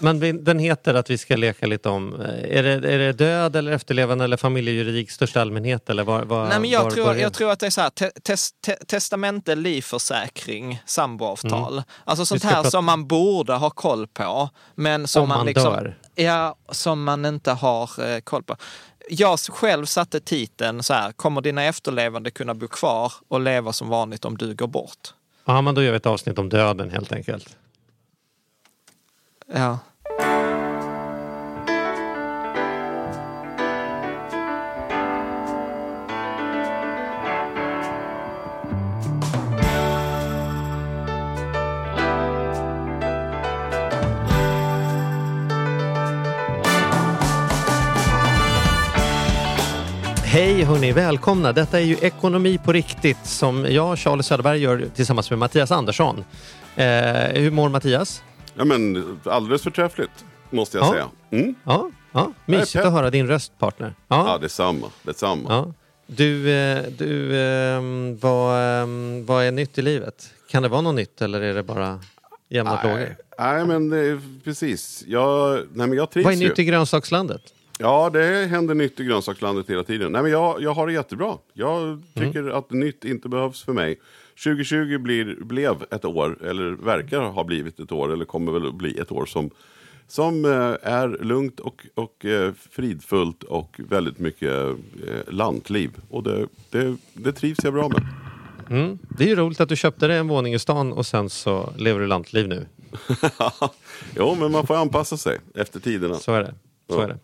Men den heter att vi ska leka lite om, eh, är det, är det död eller efterlevande eller familjejuridik största allmänhet? Eller var, var, Nej, men jag, var tror, jag tror att det är så här, te, tes, te, testamente, livförsäkring, samboavtal. Alltså sånt Mm. här prata- som man borde ha koll på. Men som Om man liksom, dör. Ja, som man inte har eh, koll på. Jag själv satte titeln så här, kommer dina efterlevande kunna bo kvar och leva som vanligt om du går bort? Ja, men då gör vi ett avsnitt om döden helt enkelt. Ja. Hej hörni, välkomna! Detta är ju Ekonomi på riktigt som jag, Charlie Söderberg, gör tillsammans med Mattias Andersson. Eh, hur mår Mattias? Ja, men alldeles förträffligt, måste jag Ja. säga. Mm? Ja, ja mysigt att höra din röst partner. Ja, Ja, detsamma. detsamma. ja. Du, eh, du ehm, vad, ehm, vad är nytt i livet? Kan det vara något nytt eller är det bara jämna plågor? nej, men det precis. Jag, nej, men jag trivs Vad är ju. nytt i grönsakslandet? Ja, det händer nytt i grönsakslandet hela tiden. Nej, men jag, jag har det jättebra. Jag Mm. tycker att nytt inte behövs för mig. 2020 blir, blev ett år, eller verkar ha blivit ett år, eller kommer väl att bli ett år som, som eh, är lugnt och, och eh, fridfullt och väldigt mycket eh, lantliv. Och det, det, det trivs jag bra med. Mm. Det är ju roligt att du köpte dig en våning i stan och sen så lever du lantliv nu. jo, men man får anpassa sig efter tiderna. Så är det. Så Ja. är det.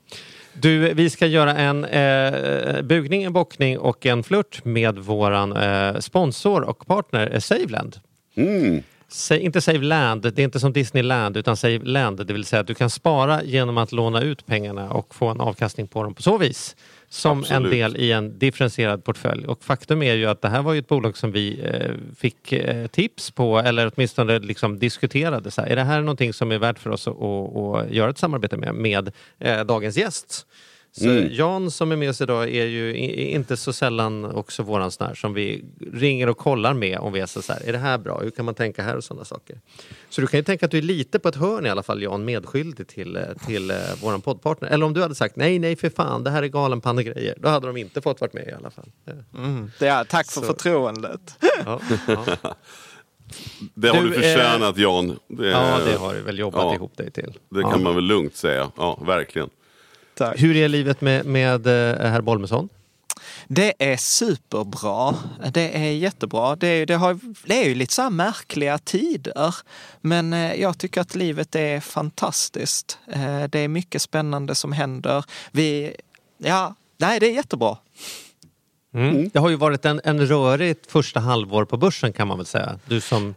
Du, vi ska göra en eh, bugning, en bockning och en flört med våran eh, sponsor och partner eh, Saveland. Mm. Sa- inte Save Land, det är inte som Disneyland utan Save Land, det vill säga att du kan spara genom att låna ut pengarna och få en avkastning på dem på så vis. Som Absolut. en del i en differentierad portfölj. Och faktum är ju att det här var ju ett bolag som vi eh, fick eh, tips på eller åtminstone liksom diskuterade. Så här, är det här någonting som är värt för oss att, att, att göra ett samarbete med, med eh, dagens gäst? Så Mm. Jan som är med oss idag är ju inte så sällan också våran sån här som vi ringer och kollar med om vi är så här, är det här bra? Hur kan man tänka här och sådana saker? Så du kan ju tänka att du är lite på ett hörn i alla fall Jan medskyldig till, eh, till eh, våran poddpartner. Eller om du hade sagt nej, nej för fan, det här är galenpannegrejer. Då hade de inte fått varit med i alla fall. Eh, Mm. Det är, tack för Så. förtroendet. Ja, ja. Det har Du, du förtjänat Jan. Det, ja det har du väl jobbat ja. ihop dig till. det Ja. kan man väl lugnt säga. Ja, verkligen. Tack. Hur är livet med, med eh, herr Bolmesson? Det är superbra. Det är jättebra. Det är, det har, det är ju lite så här märkliga tider. Men eh, jag tycker att livet är fantastiskt. Eh, Det är mycket spännande som händer. Vi, ja, nej, det är jättebra. Mm. Det har ju varit en, en rörig första halvår på börsen kan man väl säga. Du som,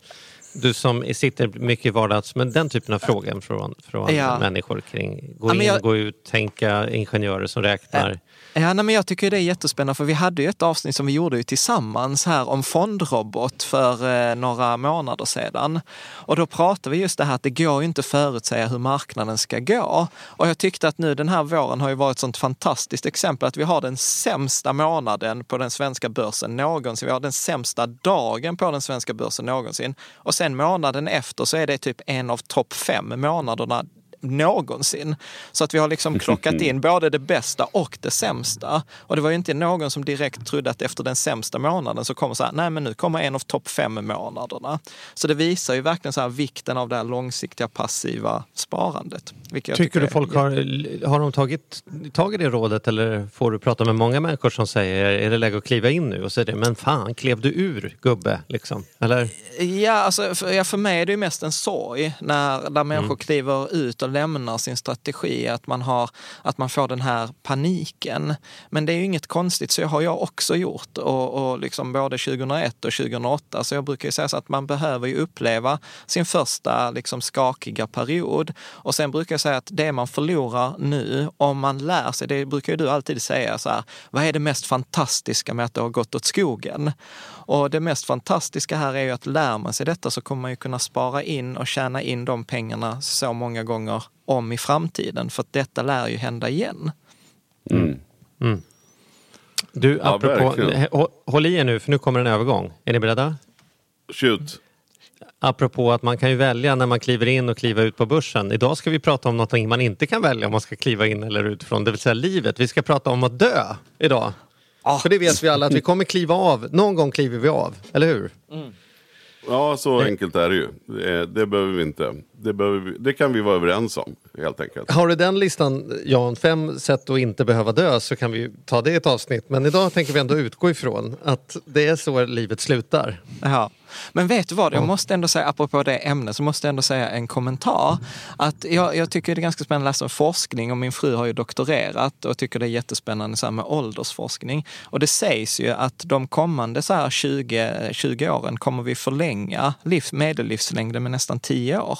du som sitter mycket i vardags med den typen av frågor från, från Ja. människor kring gå Ja, in, men jag- gå ut, tänka, ingenjörer som räknar. Ja, nej, men jag tycker det är jättespännande för vi hade ju ett avsnitt som vi gjorde ju tillsammans här om fondrobot för eh, några månader sedan. Och då pratade vi just det här att det går ju inte att förutsäga hur marknaden ska gå. Och jag tyckte att nu den här våren har ju varit ett sånt fantastiskt exempel att vi har den sämsta månaden på den svenska börsen någonsin. Vi har den sämsta dagen på den svenska börsen någonsin. Och sen månaden efter så är det typ en av topp fem månaderna någonsin. Så att vi har liksom klockat in både det bästa och det sämsta. Och det var ju inte någon som direkt trodde att efter den sämsta månaden så kommer så här, nej men nu kommer en av topp fem månaderna. Så det visar ju verkligen så här vikten av det här långsiktiga passiva sparandet. jag Tycker du folk har, har de tagit tag i det rådet eller får du prata med många människor som säger är det läge att kliva in nu? Och är det men fan, klev du ur gubbe? Liksom. Eller? Ja, alltså, för, ja, för mig är det ju mest en sorg när, när människor kliver ut och lämnar sin strategi, att man, har, att man får den här paniken. Men det är ju inget konstigt, så har jag också gjort. Och, och liksom både 2001 och 2008. Så jag brukar ju säga så att man behöver ju uppleva sin första liksom skakiga period. Och sen brukar jag säga att det man förlorar nu, om man lär sig, det brukar ju du alltid säga så här, vad är det mest fantastiska med att det har gått åt skogen? Och det mest fantastiska här är ju att lär man sig detta så kommer man ju kunna spara in och tjäna in de pengarna så många gånger om i framtiden. För att detta lär ju hända igen. Mm. Du, Ja, apropå, håll i er nu för nu kommer en övergång. Är ni beredda? Shoot. Apropå att man kan ju välja när man kliver in och kliva ut på börsen. Idag ska vi prata om någonting man inte kan välja om man ska kliva in eller ut från, det vill säga livet. Vi ska prata om att dö idag. För det vet vi alla att vi kommer kliva av. Någon gång kliver vi av, eller hur? Ja, så enkelt är det ju. Det, det behöver vi inte. Det, behöver vi, det kan vi vara överens om, helt enkelt. Har du den listan, Jan, fem sätt att inte behöva dö, så kan vi ta det i ett avsnitt. Men idag tänker vi ändå utgå ifrån att det är så livet slutar. Ja. Men vet du vad, jag måste ändå säga, apropå det ämnet, så måste jag ändå säga en kommentar. Att jag, jag tycker det är ganska spännande att läsa om forskning och min fru har ju doktorerat och tycker det är jättespännande så här med åldersforskning. Och det sägs ju att de kommande så här 20, 20 åren kommer vi förlänga liv, medellivslängden med nästan 10 år.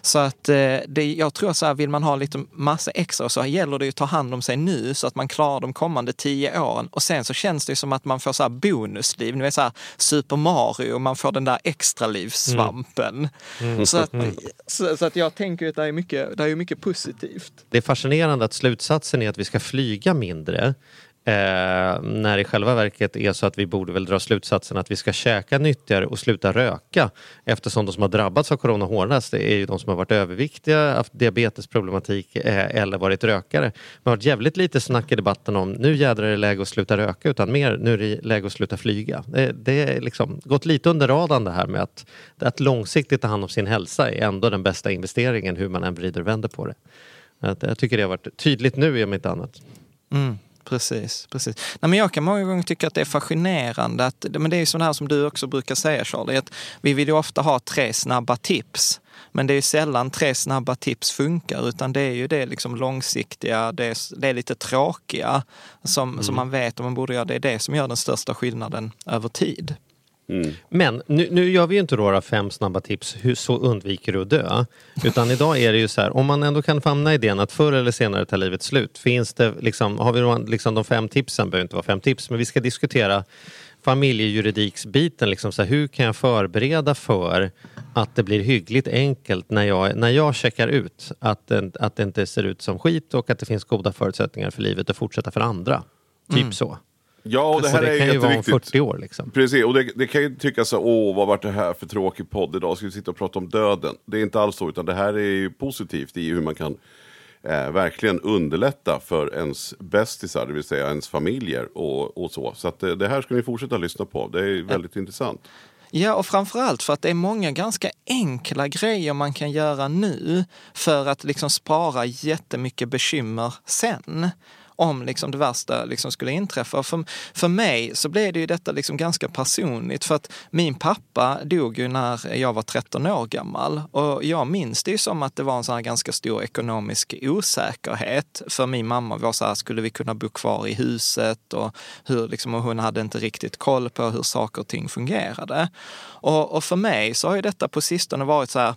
Så att eh, det, jag tror så här, vill man ha lite massa extra så gäller det ju att ta hand om sig nu så att man klarar de kommande tio åren. Och sen så känns det som att man får så här bonusliv, ni vet så här Super Mario, man får den där extra livssvampen. Så, att, så, så att jag tänker att det är mycket, det är mycket positivt. Det är fascinerande att slutsatsen är att vi ska flyga mindre. Eh, när i själva verket är så att vi borde väl dra slutsatsen att vi ska käka nyttigare och sluta röka. Eftersom de som har drabbats av corona hårdast det är ju de som har varit överviktiga, haft diabetesproblematik eh, eller varit rökare. Man det har varit jävligt lite snack i debatten om nu jädrar är det läge att sluta röka utan mer nu är det läge att sluta flyga. Det, det är liksom gått lite under radarn det här med att, att långsiktigt ta hand om sin hälsa är ändå den bästa investeringen hur man än vrider och vänder på det. Att Jag tycker det har varit tydligt nu om inte annat. Mm, precis, precis. Nej, men jag kan många gånger tycka att det är fascinerande. Att, men det är ju sånt här som du också brukar säga Charlie, att vi vill ju ofta ha tre snabba tips. Men det är ju sällan tre snabba tips funkar, utan det är ju det liksom långsiktiga, det är, det är lite tråkiga som, som man vet om man borde göra. Det är det som gör den största skillnaden över tid. Men nu, nu gör vi ju inte några fem snabba tips, hur så undviker du att dö? Utan idag är det ju så här, om man ändå kan famna idén att förr eller senare tar livet slut, finns det liksom, har vi då liksom de fem tipsen, behöver inte vara fem tips, men vi ska diskutera familjejuridiksbiten, liksom så här, hur kan jag förbereda för att det blir hyggligt enkelt när jag, när jag checkar ut att, det- att det inte ser ut som skit och att det finns goda förutsättningar för livet att fortsätta för andra. Typ så. Ja, och det här det är kan ju vara om jätteviktigt. 40 år. Liksom. Precis, och det, det kan ju tyckas så åh vad vart det här för tråkig podd idag, ska vi sitta och prata om döden? Det är inte alls så, utan det här är ju positivt i hur man kan eh, verkligen underlätta för ens bästisar, det vill säga ens familjer och, och så. Så att, eh, det här ska ni fortsätta lyssna på, det är väldigt intressant. Ja, och framförallt för att det är många ganska enkla grejer man kan göra nu för att liksom spara jättemycket bekymmer sen. Om liksom det värsta liksom skulle inträffa. För, för mig så blev det ju detta liksom ganska personligt för att min pappa dog ju när jag var 13 år gammal och jag minns det ju som att det var en sån här ganska stor ekonomisk osäkerhet. För min mamma var så här, skulle vi kunna bo kvar i huset och, hur, liksom, och hon hade inte riktigt koll på hur saker och ting fungerade. Och, och för mig så har ju detta på sistone varit så här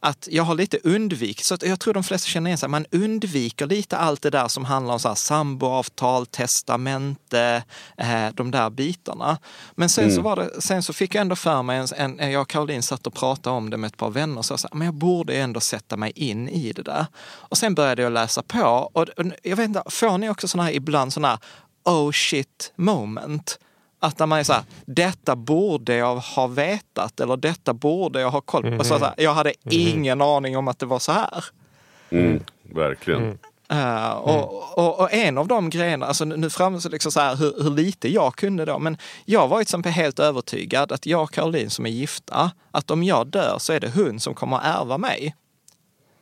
att jag har lite undvikit, så att jag tror de flesta känner igen sig, man undviker lite allt det där som handlar om så här samboavtal, testamente, eh, de där bitarna. Men sen, så var det, sen så fick jag ändå för mig, en, en, jag och Caroline satt och pratade om det med ett par vänner, så jag sa, men jag borde ändå sätta mig in i det där. Och sen började jag läsa på och, och jag vet inte, får ni också såna här ibland såna här oh shit moment? Att när man är så här, detta borde jag ha vetat eller detta borde jag ha koll på. Och så, så här, jag hade ingen aning om att det var så här. Mm, verkligen. Eh, och, och, och en av de grejerna, alltså nu framgår det liksom så här hur, hur lite jag kunde då, men jag var ju till exempel helt övertygad att jag och Caroline som är gifta, att om jag dör så är det hon som kommer att ärva mig.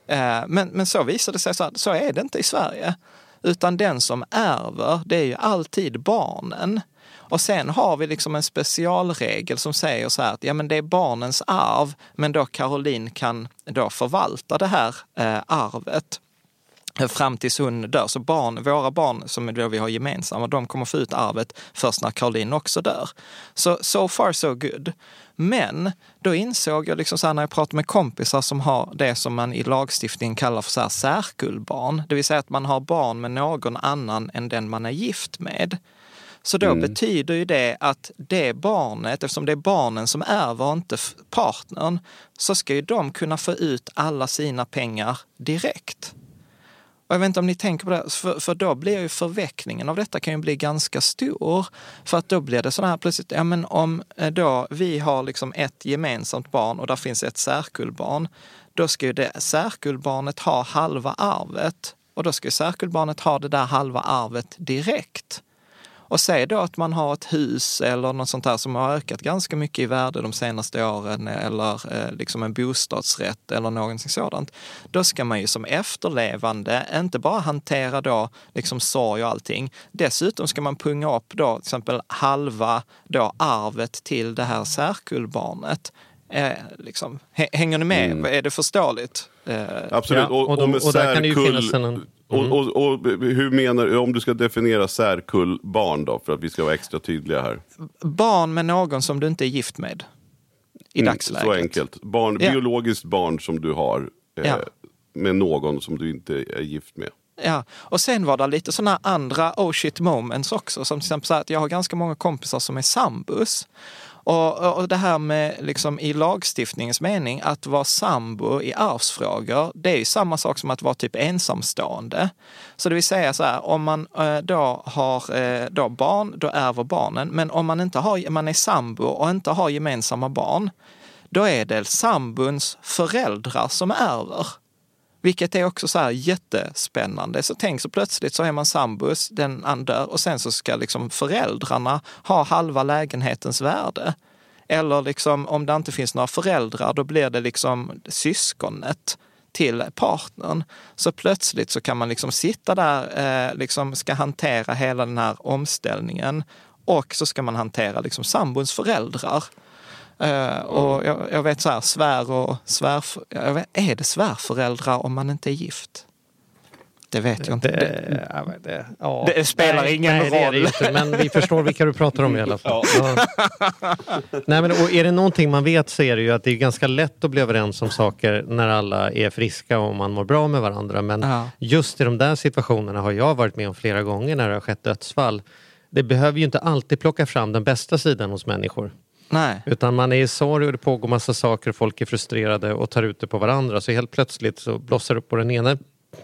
Eh, men, men så visade det sig, så, här, så är det inte i Sverige. Utan den som ärver, det är ju alltid barnen. Och sen har vi liksom en specialregel som säger så här att ja, men det är barnens arv, men då Caroline kan då förvalta det här eh, arvet fram tills hon dör. Så barn, våra barn som då vi har gemensamma, de kommer få ut arvet först när Caroline också dör. Så so far so good. Men då insåg jag liksom så här, när jag pratade med kompisar som har det som man i lagstiftningen kallar för så här särkullbarn, det vill säga att man har barn med någon annan än den man är gift med. Så då betyder ju det att det barnet, eftersom det är barnen som ärver inte partnern, så ska ju de kunna få ut alla sina pengar direkt. Och jag vet inte om ni tänker på det, för, för då blir ju förveckningen av detta kan ju bli ganska stor. För att då blir det så här plötsligt, ja men om eh, då vi har liksom ett gemensamt barn och där finns ett särkullbarn, då ska ju det särkullbarnet ha halva arvet. Och då ska ju särkullbarnet ha det där halva arvet direkt. Och säg då att man har ett hus eller något sånt här som har ökat ganska mycket i värde de senaste åren eller eh, liksom en bostadsrätt eller någonting sådant. Då ska man ju som efterlevande inte bara hantera då liksom sorg och allting. Dessutom ska man punga upp då till exempel halva då arvet till det här särkullbarnet. Eh, liksom, hä- hänger ni med? Är det förståeligt? Eh, Absolut, Ja, och, och och, och där kan det ju finnas en- mm. Och, och, och hur menar du, om du ska definiera särkullbarn då, för att vi ska vara extra tydliga här? barn med någon som du inte är gift med. I Mm, dagsläget. Så enkelt. Barn, Ja. Biologiskt barn som du har eh, Ja. med någon som du inte är gift med. Ja, och sen var det lite sådana andra oh shit moments också. Som till exempel så att jag har ganska många kompisar som är sambus. Och, och det här med liksom i lagstiftningens mening att vara sambo i arvsfrågor, det är ju samma sak som att vara typ ensamstående. Så det vill säga så här, om man eh, då har eh, då barn, då ärver barnen. Men om man inte har, man är sambo och inte har gemensamma barn, då är det sambons föräldrar som ärver. Vilket är också så här jättespännande. Så tänk så plötsligt så är man sambus, den andra och sen så ska liksom föräldrarna ha halva lägenhetens värde. Eller liksom om det inte finns några föräldrar, då blir det liksom syskonet till partnern. Så plötsligt så kan man liksom sitta där, eh, liksom ska hantera hela den här omställningen och så ska man hantera liksom sambons föräldrar. Eh, och jag, jag vet så här, svär och svärf... Jag vet, är det svärföräldrar om man inte är gift? Det vet jag inte. Det, Det, ja, det, ja. Det spelar ingen nej, Det är det roll. inte, men vi förstår vilka du pratar om i alla fall. Ja. Nej, men, och är det någonting man vet så är det ju att det är ganska lätt att bli överens om saker när alla är friska och man mår bra med varandra. Men Ja. just i de där situationerna har jag varit med om flera gånger när det har skett dödsfall. Det behöver ju inte alltid plocka fram den bästa sidan hos människor. Nej. Utan man är i sorg och det pågår massa saker och folk är frustrerade och tar ut det på varandra. Så helt plötsligt så blossar det upp på den ena,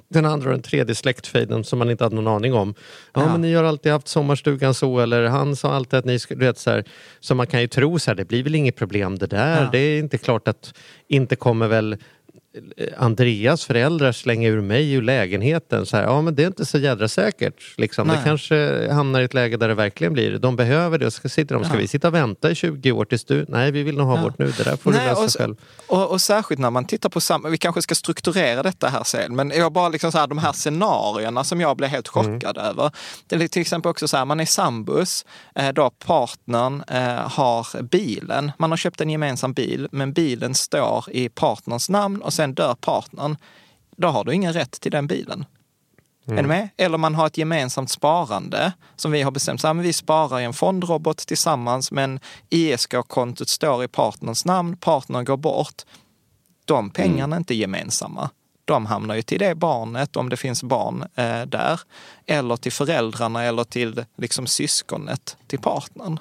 den andra och den tredje släktfejden som man inte hade någon aning om. Ja, Ja. men ni har alltid haft sommarstugan så eller han sa alltid att ni skulle, du vet så här. Så man kan ju tro så här, det blir väl inget problem det där. Ja. Det är inte klart att inte kommer väl Andreas föräldrar slänga ur mig ur lägenheten. Så här, ja men det är inte så jädra säkert. Liksom. Det kanske hamnar i ett läge där det verkligen blir De behöver det. Ska, sitter de, ska Ja. vi sitta och vänta i 20 år tills du... Nej, vi vill nog ha Ja. vårt nu. Det där får Nej, du lösa och, själv. och, och särskilt när man tittar på samma, vi kanske ska strukturera detta här sen, men jag bara liksom så här, de här scenarierna som jag blev helt chockad över. Det är till exempel också så här, man är sambus, eh, då partnern eh, har bilen, man har köpt en gemensam bil, men bilen står i partnerns namn och sen dör partnern. Då har du ingen rätt till den bilen. Är du med? Eller man har ett gemensamt sparande som vi har bestämt. Så här, vi sparar i en fondrobot tillsammans men ISK-kontot står i partnerns namn, partnern går bort. De pengarna är inte gemensamma. De hamnar ju till det barnet, om det finns barn eh, där, eller till föräldrarna eller till liksom, syskonet till partnern.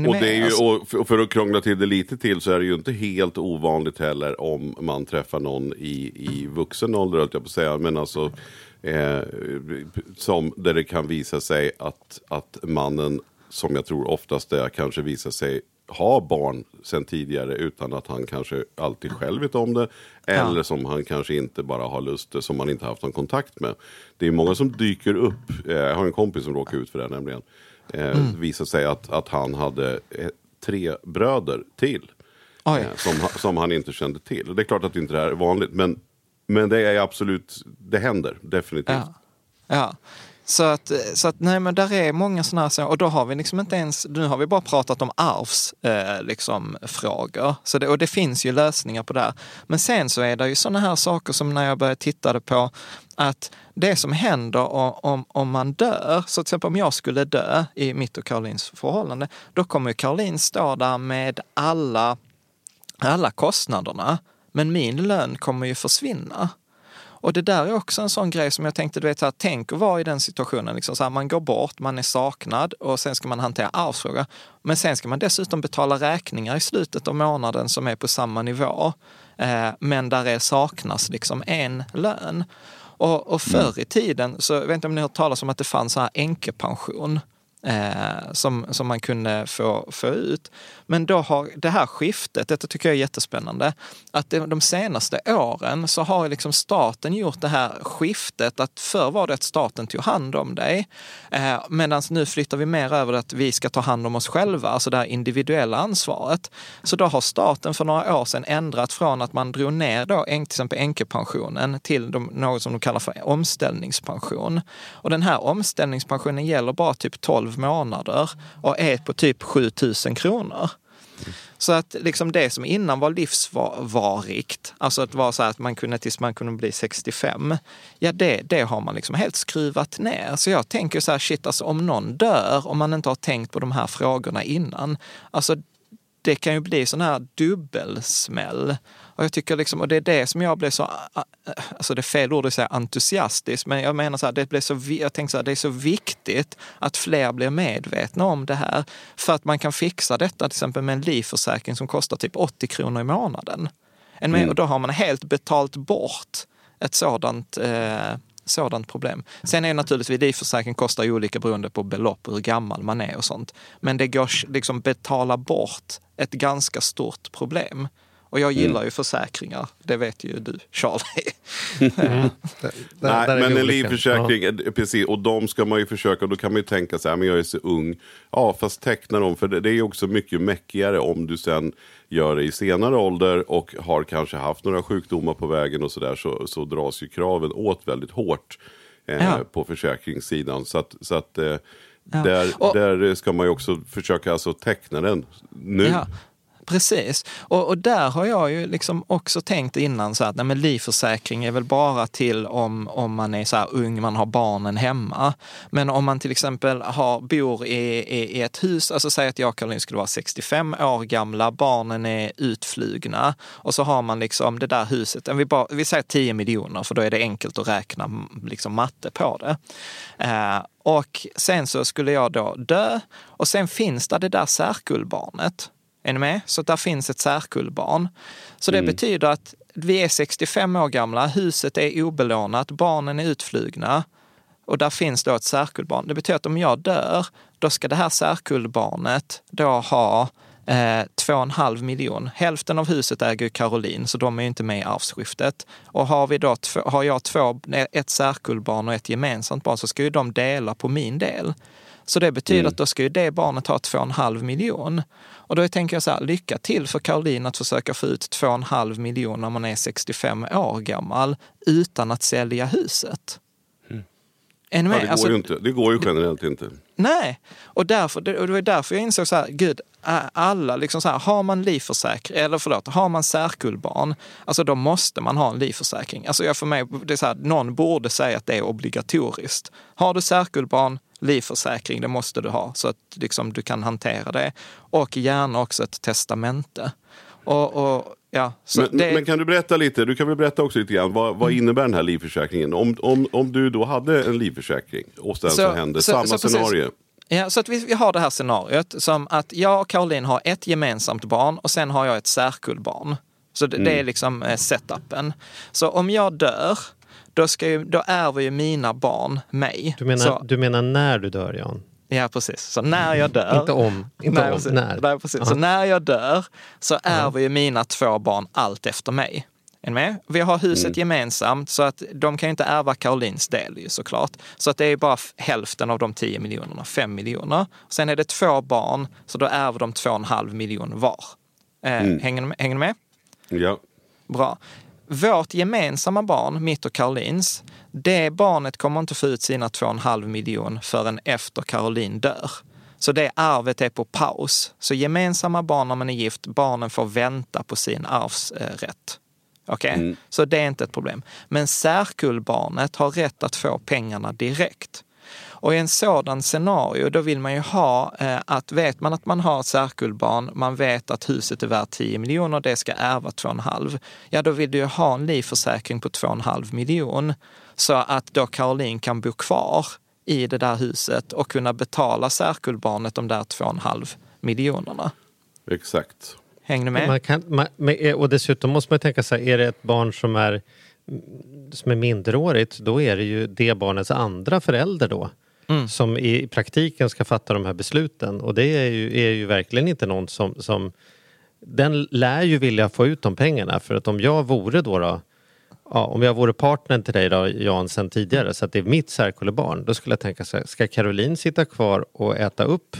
Ni Och, det är ju, Alltså, och för- att krångla till det lite till så är det ju inte helt ovanligt heller om man träffar någon i, i vuxen ålder, höll jag på att säga. Men alltså, eh, som, där det kan visa sig att, att mannen, som jag tror oftast är, kanske visar sig ha barn sen tidigare utan att han kanske alltid själv vet om det. Eller som han kanske inte bara har lust som man inte haft någon kontakt med. Det är många som dyker upp. Eh, Jag har en kompis som råkar ut för det här nämligen. Eh, Mm. Visar sig att, att han hade eh, tre bröder till. Eh, som, som han inte kände till. Det är klart att inte det här är vanligt. Men, men det är absolut, det händer definitivt. Ja. ja. Så att, så att nej men där är många sådana här, och då har vi liksom inte ens, nu har vi bara pratat om arvsfrågor. Eh, liksom, frågor. så det, och det finns ju lösningar på det. här. Men sen så är det ju sådana här saker som när jag började titta på att det som händer om, om, om man dör, så till exempel om jag skulle dö i mitt och Karolins förhållande, då kommer ju Karolin stå där med alla, alla kostnaderna. Men min lön kommer ju försvinna. Och det där är också en sån grej som jag tänkte, du vet, så här, tänk att vara i den situationen. Liksom så här, man går bort, man är saknad och sen ska man hantera arvsfrågor. Men sen ska man dessutom betala räkningar i slutet av månaden som är på samma nivå. Eh, men där det saknas liksom en lön. Och, och förr i tiden, så jag vet inte om ni har hört talas om att det fanns så här änkepension. Eh, som, som man kunde få, få ut. Men då har det här skiftet, detta tycker jag är jättespännande, att det, de senaste åren så har liksom staten gjort det här skiftet att förr var det att staten tog hand om dig. Eh, Medan nu flyttar vi mer över att vi ska ta hand om oss själva, alltså det här individuella ansvaret. Så då har staten för några år sedan ändrat från att man drog ner då, en- till exempel änkepensionen till de, något som de kallar för omställningspension. Och den här omställningspensionen gäller bara typ 12 månader och är på typ 7000 kronor. Så att liksom det som innan var livsvarigt, alltså att vara så här att man kunde tills man kunde bli 65, ja det, det har man liksom helt skruvat ner. Så jag tänker så här, shit alltså om någon dör, om man inte har tänkt på de här frågorna innan, alltså det kan ju bli sån här dubbelsmäll. Och jag tycker liksom, och det är det som jag blev så, alltså det är fel ord att säga entusiastisk, men jag menar så här, det blir så, jag tänker så här, det är så viktigt att fler blir medvetna om det här. För att man kan fixa detta till exempel med en livförsäkring som kostar typ 80 kronor i månaden. En med, Och då har man helt betalt bort ett sådant eh, sådant problem. Sen är naturligtvis livförsäkring kostar ju olika beroende på belopp och hur gammal man är och sånt. Men det går liksom betala bort ett ganska stort problem. Och jag gillar ju försäkringar, det vet ju du Charlie. Där- Nej, där är vi men en livförsäkring, eh, precis, och de ska man ju försöka, och då kan man ju tänka så här, men jag är så ung. Ja, fast teckna dem, för det, det är ju också mycket mäckigare om du sen gör det i senare ålder och har kanske haft några sjukdomar på vägen och sådär, så, så dras ju kraven åt väldigt hårt eh, Ja. på försäkringssidan. Så att, så att eh, där, Och- där ska man ju också försöka alltså teckna den nu. Ja, precis. Och, och där har jag ju liksom också tänkt innan så att nej, men livförsäkring är väl bara till om, om man är så här ung, man har barnen hemma. Men om man till exempel har, bor i, i, i ett hus, alltså säg att jag och Caroline skulle vara 65 år gamla, barnen är utflugna och så har man liksom det där huset, vi, bara, vi säger 10 miljoner för då är det enkelt att räkna liksom matte på det. Eh, och sen så skulle jag då dö och sen finns det det där särkullbarnet. Är ni med? Så där finns ett särkullbarn. Så det betyder att vi är 65 år gamla, huset är obelånat, barnen är utflugna och där finns då ett särkullbarn. Det betyder att om jag dör, då ska det här särkullbarnet då ha eh, 2,5 miljon. Hälften av huset äger ju Caroline, så de är ju inte med i arvsskiftet. Och har, vi då två, har jag två, ett särkullbarn och ett gemensamt barn så ska ju de dela på min del. Så det betyder att då ska ju det barnet ha 2,5 miljon. Och då tänker jag så här, lycka till för Caroline att försöka få ut 2,5 miljon när man är 65 år gammal utan att sälja huset. Ni Ja, det, går Alltså, ju inte. det går ju generellt inte. Nej, och, därför, och det var därför jag insåg så här, gud, alla liksom så här, har man livförsäkring, eller förlåt, har man särkullbarn, alltså då måste man ha en livförsäkring. Alltså jag för mig, det är så här, någon borde säga att det är obligatoriskt. Har du särkullbarn, livförsäkring, det måste du ha så att liksom, du kan hantera det. Och gärna också ett testamente. Och, och ja, Men, det, men kan du berätta lite, du kan väl berätta också lite grann, vad, vad innebär den här livförsäkringen? Om, om, om du då hade en livförsäkring och sen så, Så- hände så- samma så precis. scenario. Ja, så att vi, vi har det här scenariot som att jag och Caroline har ett gemensamt barn och sen har jag ett särkullbarn. Så det, det är liksom eh, setupen. Så om jag dör, då, ska ju, då ärver ju mina barn mig. Du menar, så, du menar när du dör Jan? Ja, precis. Så när jag dör... Inte om, inte Nej, om, precis. när. Nej, precis. Så när jag dör så ärver ju mina två barn allt efter mig. Är ni med? Vi har huset gemensamt så att de kan ju inte ärva Karolins del ju såklart. Så att det är bara f- hälften av de 10 miljonerna, 5 miljoner. Sen är det två barn, så då ärver de 2,5 miljoner var. Eh, hänger, ni med- hänger ni med? Ja. Bra. Vårt gemensamma barn, mitt och Karolins, det barnet kommer inte få ut sina 2,5 miljon förrän efter Caroline dör. Så det arvet är på paus. Så gemensamma barn när man är gift, barnen får vänta på sin arvsrätt. Okej? Okay? Så det är inte ett problem. Men särkullbarnet har rätt att få pengarna direkt. Och i en sådan scenario, då vill man ju ha eh, att vet man att man har ett särkullbarn, man vet att huset är värt 10 miljoner, det ska ärva 2,5. Ja, då vill du ju ha en livförsäkring på 2,5 miljon så att då Caroline kan bo kvar i det där huset och kunna betala särkullbarnet de där 2,5 miljonerna. Exakt. Hänger du med? Man kan, man, och dessutom måste man tänka sig, är det ett barn som är, som är minderårigt, då är det ju det barnets andra förälder då. Mm. Som i praktiken ska fatta de här besluten. Och det är ju, är ju verkligen inte någon som, som... Den lär ju vilja få ut de pengarna för att om jag vore då, då ja, om jag vore partner till dig då, Jan, sen tidigare, så att det är mitt särkullebarn, då skulle jag tänka så här, ska Caroline sitta kvar och äta upp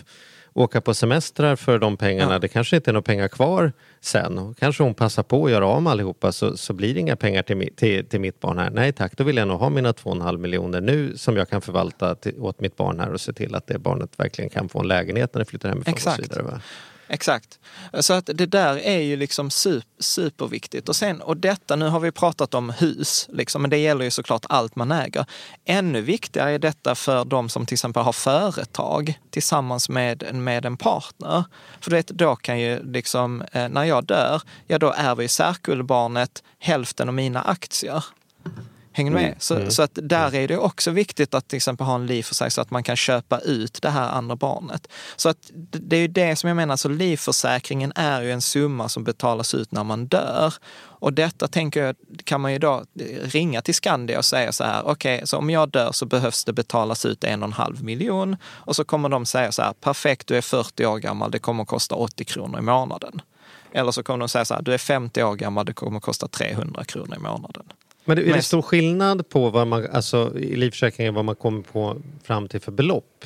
åka på semestrar för de pengarna. Ja. Det kanske inte är några pengar kvar sen. Kanske hon passar på att göra av med allihopa så, så blir det inga pengar till, till, till mitt barn här. Nej tack, då vill jag nog ha mina 2,5 miljoner nu som jag kan förvalta till, åt mitt barn här och se till att det barnet verkligen kan få en lägenhet när det flyttar hemifrån. Exakt. Och så vidare, va? Exakt. Så att det där är ju liksom superviktigt. Och, sen, och detta, nu har vi pratat om hus, liksom, men det gäller ju såklart allt man äger. Ännu viktigare är detta för de som till exempel har företag tillsammans med, med en partner. För du vet, då kan ju liksom, eh, när jag dör, ja då ärver ju särkullbarnet hälften av mina aktier. Hänger med? Mm. Så, mm. så att där är det också viktigt att till exempel ha en livförsäkring så att man kan köpa ut det här andra barnet. Så att det är ju det som jag menar, så livförsäkringen är ju en summa som betalas ut när man dör. Och detta tänker jag, kan man ju då ringa till Skandia och säga så här, okej, okay, så om jag dör så behövs det betalas ut en och en halv miljon. Och så kommer de säga så här, perfekt, du är 40 år gammal, det kommer att kosta 80 kronor i månaden. Eller så kommer de säga så här, du är 50 år gammal, det kommer att kosta 300 kronor i månaden. Men är det stor skillnad på vad man, alltså, i livförsäkringen vad man kommer på fram till för belopp?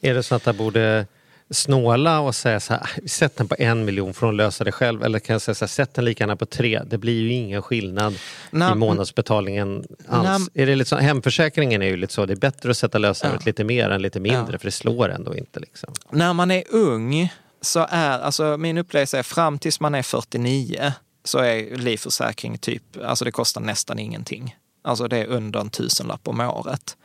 Är det så att jag borde snåla och säga så här, sätt den på en miljon för att lösa det själv. Eller kan jag säga så här, sätt den lika gärna på tre. Det blir ju ingen skillnad Nå, i månadsbetalningen alls. Nå, är det lite så, hemförsäkringen är ju lite så, det är bättre att sätta lösenordet ja. lite mer än lite mindre ja. för det slår ändå inte. Liksom. När man är ung så är, alltså min upplevelse är fram tills man är 49 så är livförsäkring typ, alltså det kostar nästan ingenting. Alltså det är under en tusenlapp om året.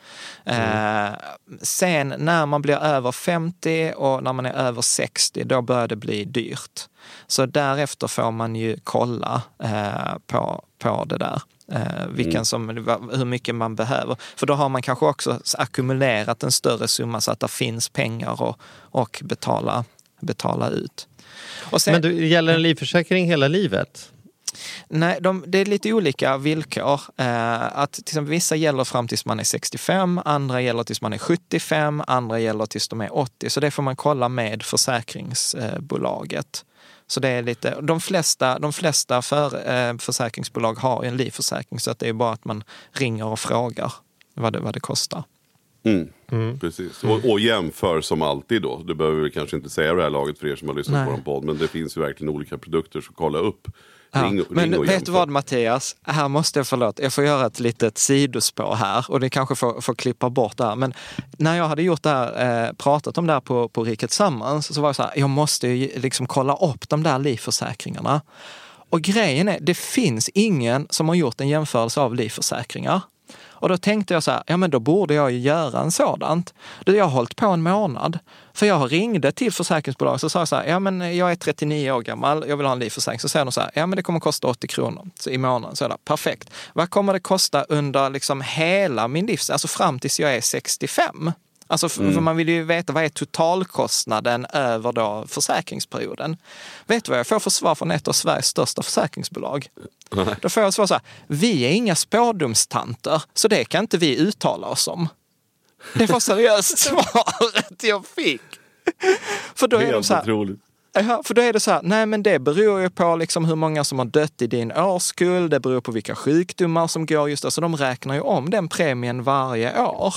Mm. Eh, sen när man blir över 50 och när man är över 60, då börjar det bli dyrt. Så därefter får man ju kolla eh, på, på det där. Eh, vilken mm. som, hur mycket man behöver. För då har man kanske också ackumulerat en större summa så att det finns pengar och, och betala, betala ut. Sen, Men du, gäller en livförsäkring hela livet? Nej, de, det är lite olika villkor. Eh, att till exempel, vissa gäller fram tills man är 65, andra gäller tills man är 75, andra gäller tills de är 80. Så det får man kolla med försäkringsbolaget. Så det är lite, de flesta, de flesta för, eh, försäkringsbolag har en livförsäkring så att det är bara att man ringer och frågar vad det, vad det kostar. Mm. Mm. Precis. Och, och, jämför som alltid då. Du behöver kanske inte säga det här laget för er som har lyssnat Nej. på vår podd. Men det finns ju verkligen olika produkter, så kolla upp Ja. Ring, men ring vet du vad Mattias? Här måste jag, förlåt, jag får göra ett litet sidospår här och ni kanske får, får klippa bort det här. Men när jag hade gjort det här, eh, pratat om det här på, på Riket Sammans så var det så här, jag måste ju liksom kolla upp de där livförsäkringarna. Och grejen är, det finns ingen som har gjort en jämförelse av livförsäkringar. Och då tänkte jag så här, ja men då borde jag ju göra en sådant. Jag har hållit på en månad. För jag ringde till försäkringsbolaget och sa så här, ja men jag är 39 år gammal, jag vill ha en livförsäkring. Så säger de så här, ja men det kommer kosta 80 kronor i månaden. Så är perfekt. Vad kommer det kosta under liksom hela min livs, alltså fram tills jag är 65? Alltså för, mm. för, man vill ju veta vad är totalkostnaden över då försäkringsperioden. Vet du vad jag får för svar från ett av Sveriges största försäkringsbolag? Mm. Då får jag svar så här, vi är inga spådomstanter så det kan inte vi uttala oss om. Det var seriöst svaret jag fick. För då är Helt de så här, otroligt. För då är det så här, nej men det beror ju på liksom hur många som har dött i din årskull, det beror på vilka sjukdomar som går just då, så de räknar ju om den premien varje år.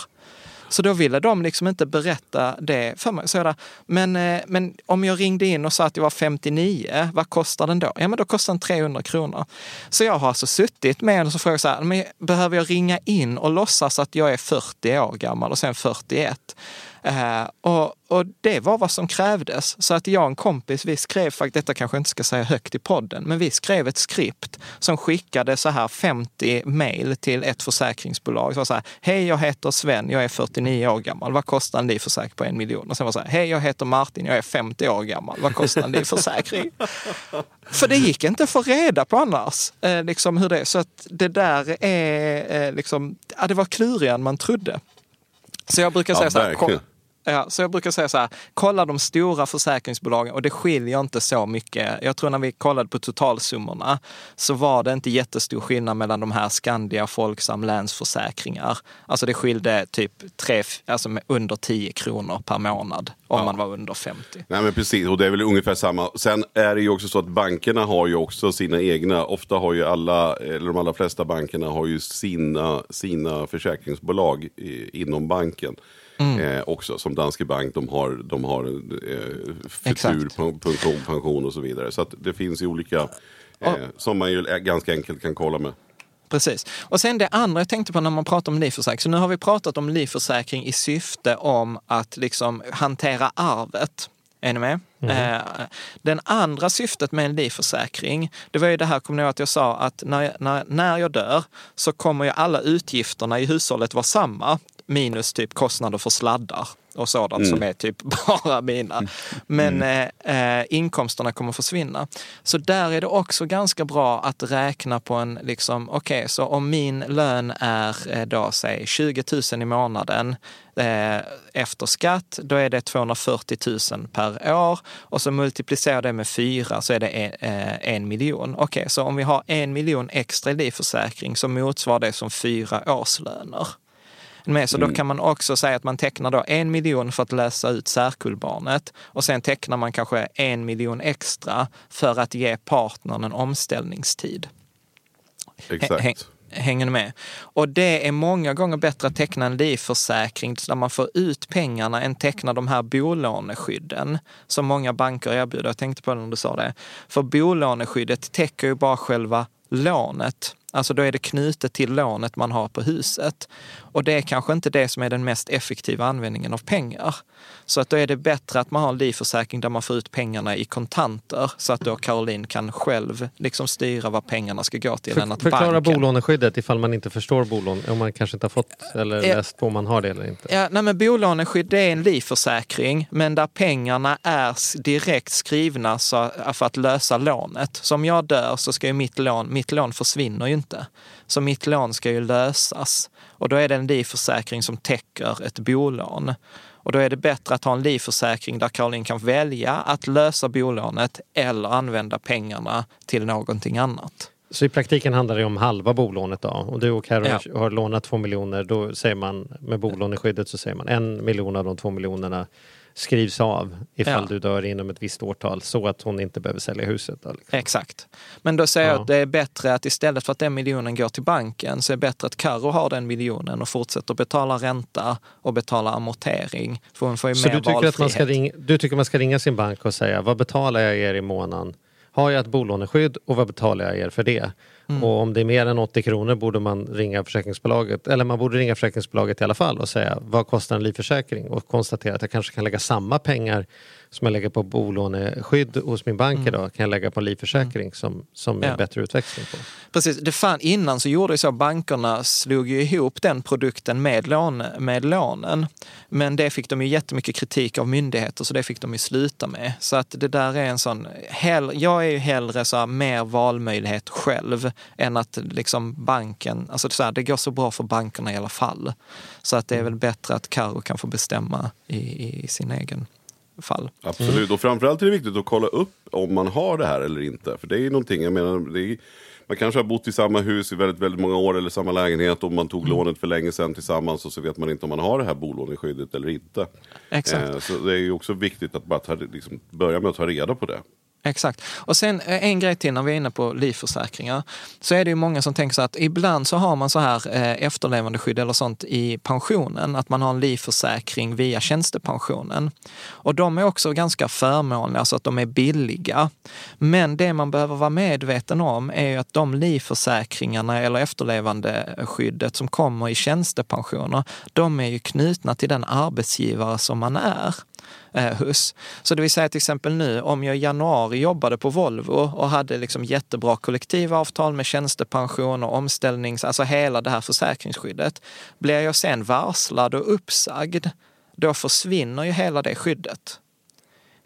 Så då ville de liksom inte berätta det för mig. Så jag, men, eh, men om jag ringde in och sa att jag var 59, vad kostar den då? Ja, men då kostar den 300 kronor. Så jag har alltså suttit med och så frågat så här, men behöver jag ringa in och låtsas att jag är 40 år gammal och sen 41? Eh, och, och det var vad som krävdes. Så att jag och en kompis, vi skrev, faktiskt, detta kanske jag inte ska säga högt i podden, men vi skrev ett skript som skickade så här 50 mejl till ett försäkringsbolag. Så var så här, hej jag heter Sven, jag är 49 år gammal, vad kostar en livförsäkring på en miljon? Och sen var så här, hej jag heter Martin, jag är 50 år gammal, vad kostar en livförsäkring? För det gick inte att få reda på annars, eh, liksom hur det är. Så att det där är, eh, liksom, ja, det var klurigare än man trodde. Så jag brukar Ja, säga så här, kom, Ja, så jag brukar säga så här, kolla de stora försäkringsbolagen och det skiljer inte så mycket. Jag tror när vi kollade på totalsummorna så var det inte jättestor skillnad mellan de här Skandia, Folksam, Länsförsäkringar. Alltså det skilde typ tre, alltså under 10 kronor per månad om man var under 50. Nej men precis, och det är väl ungefär samma. Sen är det ju också så att bankerna har ju också sina egna, ofta har ju alla, eller de allra flesta bankerna har ju sina, sina försäkringsbolag i, inom banken. Mm. Eh, också som Danske Bank, de har, de har eh, futur, pension, pension och så vidare. Så att det finns ju olika, eh, som man ju ganska enkelt kan kolla med. Precis. Och sen det andra jag tänkte på när man pratar om livförsäkring. Så nu har vi pratat om livförsäkring i syfte om att liksom hantera arvet. Är ni med? Eh, den andra syftet med en livförsäkring, det var ju det här, kommer ni ihåg att jag sa att när, när, när jag dör så kommer ju alla utgifterna i hushållet vara samma, minus typ kostnader för sladdar och sådant som är typ bara mina. Men eh, eh, inkomsterna kommer försvinna. Så där är det också ganska bra att räkna på en, liksom, okej, så om min lön är eh, då, säg 20 000 i månaden eh, efter skatt, då är det 240 000 per år och så multiplicerar det med fyra så är det en, eh, en miljon. Okej, så om vi har en miljon extra i livförsäkring så motsvarar det som fyra årslöner. Med, så då kan man också säga att man tecknar då en miljon för att lösa ut särkullbarnet och sen tecknar man kanske en miljon extra för att ge partnern en omställningstid. Exakt. Häng- Hänger med? Och det är många gånger bättre att teckna en livförsäkring där man får ut pengarna än teckna de här bolåneskydden som många banker erbjuder. Jag tänkte på det när du sa det. För bolåneskyddet täcker ju bara själva lånet. Alltså då är det knutet till lånet man har på huset. Och det är kanske inte det som är den mest effektiva användningen av pengar. Så att då är det bättre att man har en livförsäkring där man får ut pengarna i kontanter så att då Caroline kan själv liksom styra vad pengarna ska gå till. än För, att förklara banken... bolåneskyddet ifall man inte förstår bolån, om man kanske inte har fått eller Ja. läst på om man har det eller inte. Ja, nej, men bolåneskydd det är en livförsäkring, men där pengarna är direkt skrivna så, för att lösa lånet. Så om jag dör så ska ju mitt lån, mitt lån försvinner ju inte. Så mitt lån ska ju lösas. Och då är det en livförsäkring som täcker ett bolån. Och då är det bättre att ha en livförsäkring där Caroline kan välja att lösa bolånet eller använda pengarna till någonting annat. Så i praktiken handlar det om halva bolånet då. Och du och Carro Ja. har lånat två miljoner, då säger man med bolåneskyddet så säger man en miljon av de två miljonerna skrivs av ifall Ja. du dör inom ett visst årtal så att hon inte behöver sälja huset. Då, liksom. Exakt. Men då säger jag Ja. att det är bättre att istället för att den miljonen går till banken så är det bättre att Karo har den miljonen och fortsätter betala ränta och betala amortering. För hon får ju Så mer du tycker, att man ska valfrihet. ringa, du tycker man ska ringa sin bank och säga vad betalar jag er i månaden? Har jag ett bolåneskydd och vad betalar jag er för det? Mm. Och om det är mer än 80 kronor borde man ringa försäkringsbolaget, eller man borde ringa försäkringsbolaget i alla fall och säga vad kostar en livförsäkring? Och konstatera att jag kanske kan lägga samma pengar som jag lägger på bolåneskydd hos min bank idag, kan jag lägga på en livförsäkring som, som är Mm. Ja. bättre utväxling på. Precis, det fan, innan så gjorde ju så bankerna slog ju ihop den produkten med, lån, med lånen. Men det fick de ju jättemycket kritik av myndigheter så det fick de ju sluta med. Så att det där är en sån, hell, jag är ju hellre så här, mer valmöjlighet själv än att liksom banken, alltså så här, det går så bra för bankerna i alla fall. Så att det är väl bättre att Karo kan få bestämma i, i sin egen fall. Absolut, och framförallt är det viktigt att kolla upp om man har det här eller inte. För det är ju någonting, jag menar, det är, man kanske har bott i samma hus i väldigt, väldigt många år eller samma lägenhet och man tog lånet för länge sedan tillsammans och så vet man inte om man har det här bolåneskyddet eller inte. Exakt. Eh, så det är ju också viktigt att bara ta, liksom, börja med att ta reda på det. Exakt. Och sen eh, en grej till när vi är inne på livförsäkringar. Så är det ju många som tänker så att ibland så har man så här eh, efterlevandeskydd eller sånt i pensionen, att man har en livförsäkring via tjänstepensionen. Och de är också ganska förmånliga, så att de är billiga. Men det man behöver vara medveten om är ju att de livförsäkringarna eller efterlevandeskyddet som kommer i tjänstepensioner, de är ju knutna till den arbetsgivare som man är eh. Så det vill säga till exempel nu, om jag i januari jobbade på Volvo och hade liksom jättebra kollektivavtal med tjänstepension och omställnings, alltså hela det här försäkringsskyddet. Blir jag sen varslad och uppsagd, då försvinner ju hela det skyddet.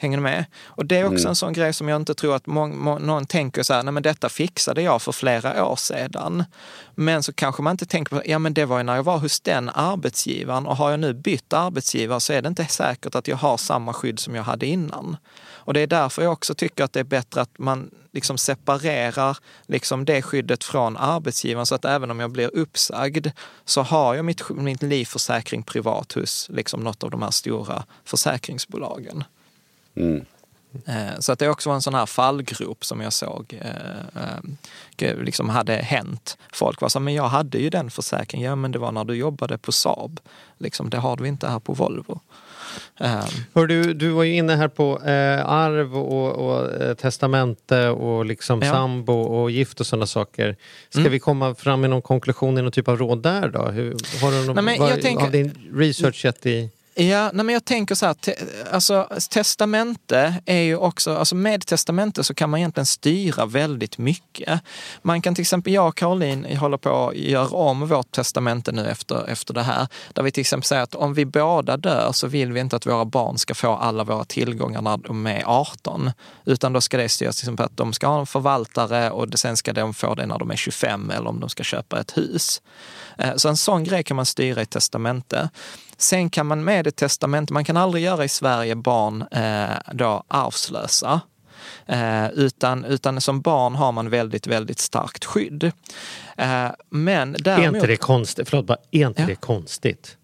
Hänger ni med? Och det är också en sån grej som jag inte tror att någon tänker så här, nej men detta fixade jag för flera år sedan. Men så kanske man inte tänker på, ja men det var ju när jag var hos den arbetsgivaren och har jag nu bytt arbetsgivare så är det inte säkert att jag har samma skydd som jag hade innan. Och det är därför jag också tycker att det är bättre att man liksom separerar liksom det skyddet från arbetsgivaren så att även om jag blir uppsagd så har jag mitt, mitt livförsäkring privat hos liksom något av de här stora försäkringsbolagen. Mm. Eh, Så att det också var en sån här fallgrop som jag såg eh, eh, liksom hade hänt. Folk var så men jag hade ju den försäkringen. Ja, men det var när du jobbade på Saab. Liksom, det har du inte här på Volvo. Eh, Hör du, du var ju inne här på arv och, och testamente och liksom Ja. sambo och gift och sådana saker. Ska Mm. vi komma fram med någon konklusion i någon typ av råd där då? Hur, har du någon, Nej, vad- tänker- Har din research gett i... Ja, nej men jag tänker så här, te, alltså testamente är ju också, alltså med testamente så kan man egentligen styra väldigt mycket. Man kan till exempel, jag och Caroline håller på att göra om vårt testamente nu efter, efter det här, där vi till exempel säger att om vi båda dör så vill vi inte att våra barn ska få alla våra tillgångar när de är 18, utan då ska det styras till exempel att de ska ha en förvaltare och sen ska de få det när de är 25 eller om de ska köpa ett hus. Eh, så en sån grej kan man styra i testamente. Sen kan man med ett testamente, man kan aldrig göra i Sverige barn eh, då arvslösa. Eh, utan, utan som barn har man väldigt, väldigt starkt skydd. Eh, men Är däremot... inte det konstigt? Förlåt, bara, är inte Ja. det konstigt?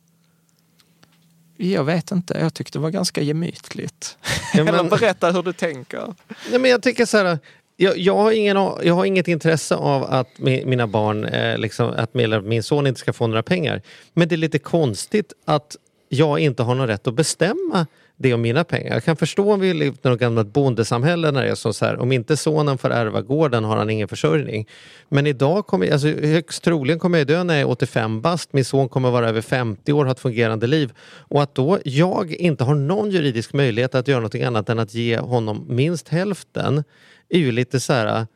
Jag vet inte, jag tyckte det var ganska gemytligt. Ja, men- Eller berätta hur du tänker. Nej, men jag tycker så här, jag, jag, har ingen, jag har inget intresse av att mina barn, eh, liksom, att min, son inte ska få några pengar. Men det är lite konstigt att jag inte har någon rätt att bestämma det om mina pengar. Jag kan förstå om vi lever i något gammalt bondesamhälle när det är så, så här, om inte sonen får ärva gården har han ingen försörjning. Men idag kommer, alltså högst troligen kommer jag dö när jag är 85 bast, min son kommer vara över 50 år, ha ett fungerande liv. Och att då jag inte har någon juridisk möjlighet att göra någonting annat än att ge honom minst hälften är ju lite så här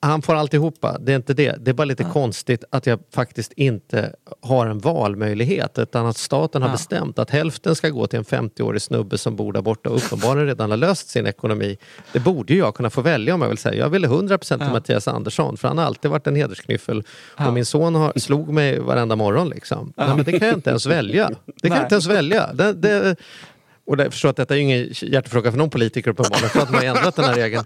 han får alltihopa, det är inte det. Det är bara lite konstigt att jag faktiskt inte har en valmöjlighet utan att staten har Ja. bestämt att hälften ska gå till en 50-årig snubbe som bor där borta och uppenbarligen redan har löst sin ekonomi. Det borde ju jag kunna få välja om jag vill säga. Jag ville 100% till Ja. Mattias Andersson för han har alltid varit en hedersknyffel Ja. och min son har, slog mig varenda morgon. Liksom. Nej, men det kan jag inte ens välja. Det kan inte ens välja. Det, det, och det, jag förstår att detta är ingen hjärtefråga för någon politiker uppenbarligen för att man har ändrat den här regeln.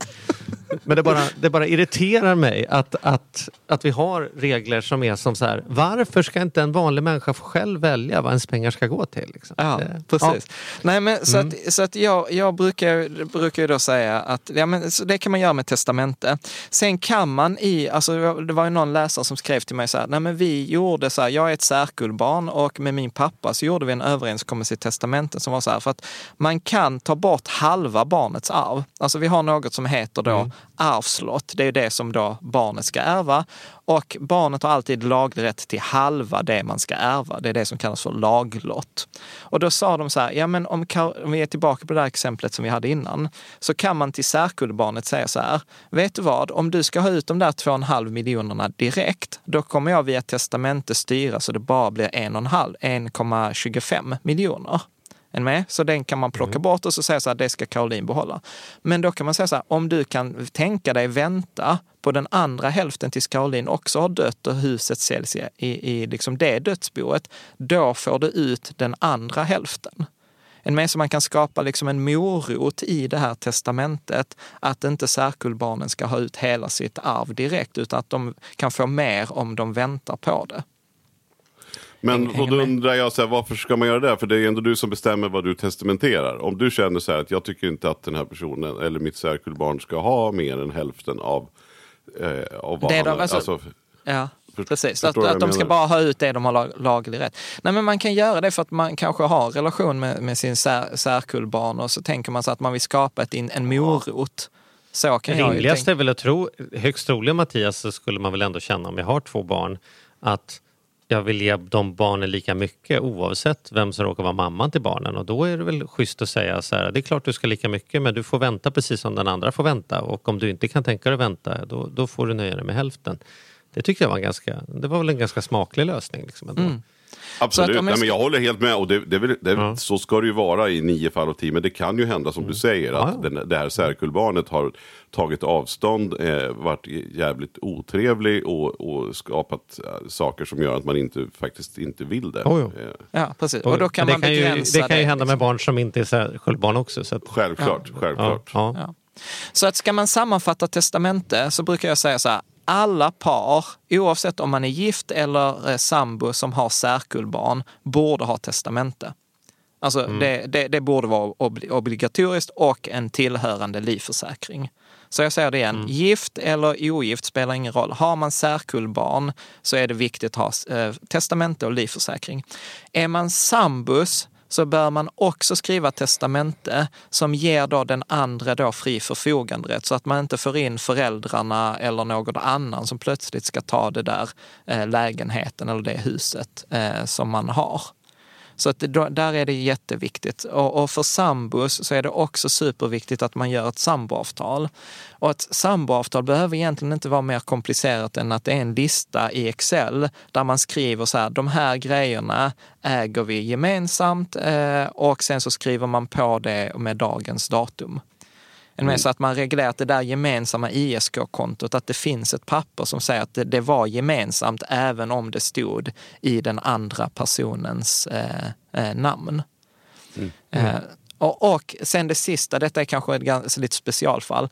Men det bara, det bara irriterar mig att, att, att vi har regler som är som så här. Varför ska inte en vanlig människa få själv välja vad ens pengar ska gå till? Liksom? Ja, Det- precis. Nej, men så Mm. att, så att jag, jag brukar, brukar då säga att ja, men, så det kan man göra med testamente. Sen kan man i, alltså det var ju någon läsare som skrev till mig så här, nej men vi gjorde så här, jag är ett särkullbarn och med min pappa så gjorde vi en överenskommelse i testamentet som var så här, för att man kan ta bort halva barnets arv. Alltså vi har något som heter då arvslott, det är det som då barnet ska ärva. Och barnet har alltid laglig rätt till halva det man ska ärva. Det är det som kallas för laglott. Och då sa de så här, ja men om, om vi är tillbaka på det där exemplet som vi hade innan, så kan man till särkullbarnet säga så här, vet du vad, om du ska ha ut de där 2,5 miljonerna direkt, då kommer jag via testamente styra så det bara blir 1,5, 1,25 miljoner. En med? Så den kan man plocka bort och så säga så här, det ska Caroline behålla. Men då kan man säga så här, om du kan tänka dig vänta på den andra hälften tills Caroline också har dött och huset säljs i, i, i liksom det dödsboet, då får du ut den andra hälften. En med så man kan skapa liksom en morot i det här testamentet att inte särkullbarnen ska ha ut hela sitt arv direkt utan att de kan få mer om de väntar på det. Men och då undrar jag, så här, varför ska man göra det? För det är ändå du som bestämmer vad du testamenterar. Om du känner så här att jag tycker inte att den här personen eller mitt särkullbarn ska ha mer än hälften av, eh, av vad Det han de- alltså- Alltså, Ja, För- precis. Att, att de ska bara ha ut det de har lag, laglig rätt. Nej, men man kan göra det för att man kanske har relation med, med sin sär, särkullbarn och så tänker man sig att man vill skapa ett, en morot. Så kan jag ju Rimligast tänka. är väl att tro, högst troligen Mattias, så skulle man väl ändå känna om jag har två barn att jag vill ge de barnen lika mycket oavsett vem som råkar vara mamman till barnen. Och då är det väl schysst att säga så här, det är klart du ska lika mycket men du får vänta precis som den andra får vänta. Och om du inte kan tänka dig att vänta, då, då får du nöja dig med hälften. Det tyckte jag var, en ganska, det var väl en ganska smaklig lösning. Liksom ändå. Mm. Absolut, att Nej, men jag håller helt med. Och det, det, väl- det, Ja. Så ska det ju vara i nio fall av tio. Men det kan ju hända som du säger att Mm. Ja. Den, det här särkullbarnet har tagit avstånd, eh, varit jävligt otrevlig och, och skapat eh, saker som gör att man inte, faktiskt inte vill det. Oh. Eh, Ja, precis. Och då kan det man kan ju, Det kan ju hända liksom. med barn som inte är särkullbarn också. Så att, självklart, ja, självklart. ja. Ja. Så att ska man sammanfatta testamente så brukar jag säga så här. Alla par, oavsett om man är gift eller eh, sambo som har särkullbarn, borde ha testamente. Alltså det, det, det borde vara obli- obligatoriskt och en tillhörande livförsäkring. Så jag säger det igen, gift eller ogift spelar ingen roll. Har man särkullbarn så är det viktigt att ha eh, testamente och livförsäkring. Är man sambus så bör man också skriva testamente som ger då den andra då fri förfoganderätt så att man inte får in föräldrarna eller någon annan som plötsligt ska ta det där eh, lägenheten eller det huset eh, som man har. Så att då- där är det jätteviktigt. Och, och för sambos så är det också superviktigt att man gör ett samboavtal. Och ett samboavtal behöver egentligen inte vara mer komplicerat än att det är en lista i Excel där man skriver så här, de här grejerna äger vi gemensamt eh, och sen så skriver man på det med dagens datum. Mer så att man reglerat det där gemensamma ISK-kontot, att det finns ett papper som säger att det, det var gemensamt även om det stod i den andra personens eh, eh, namn. Eh, och, och sen det sista, detta är kanske ett ganska lite specialfall.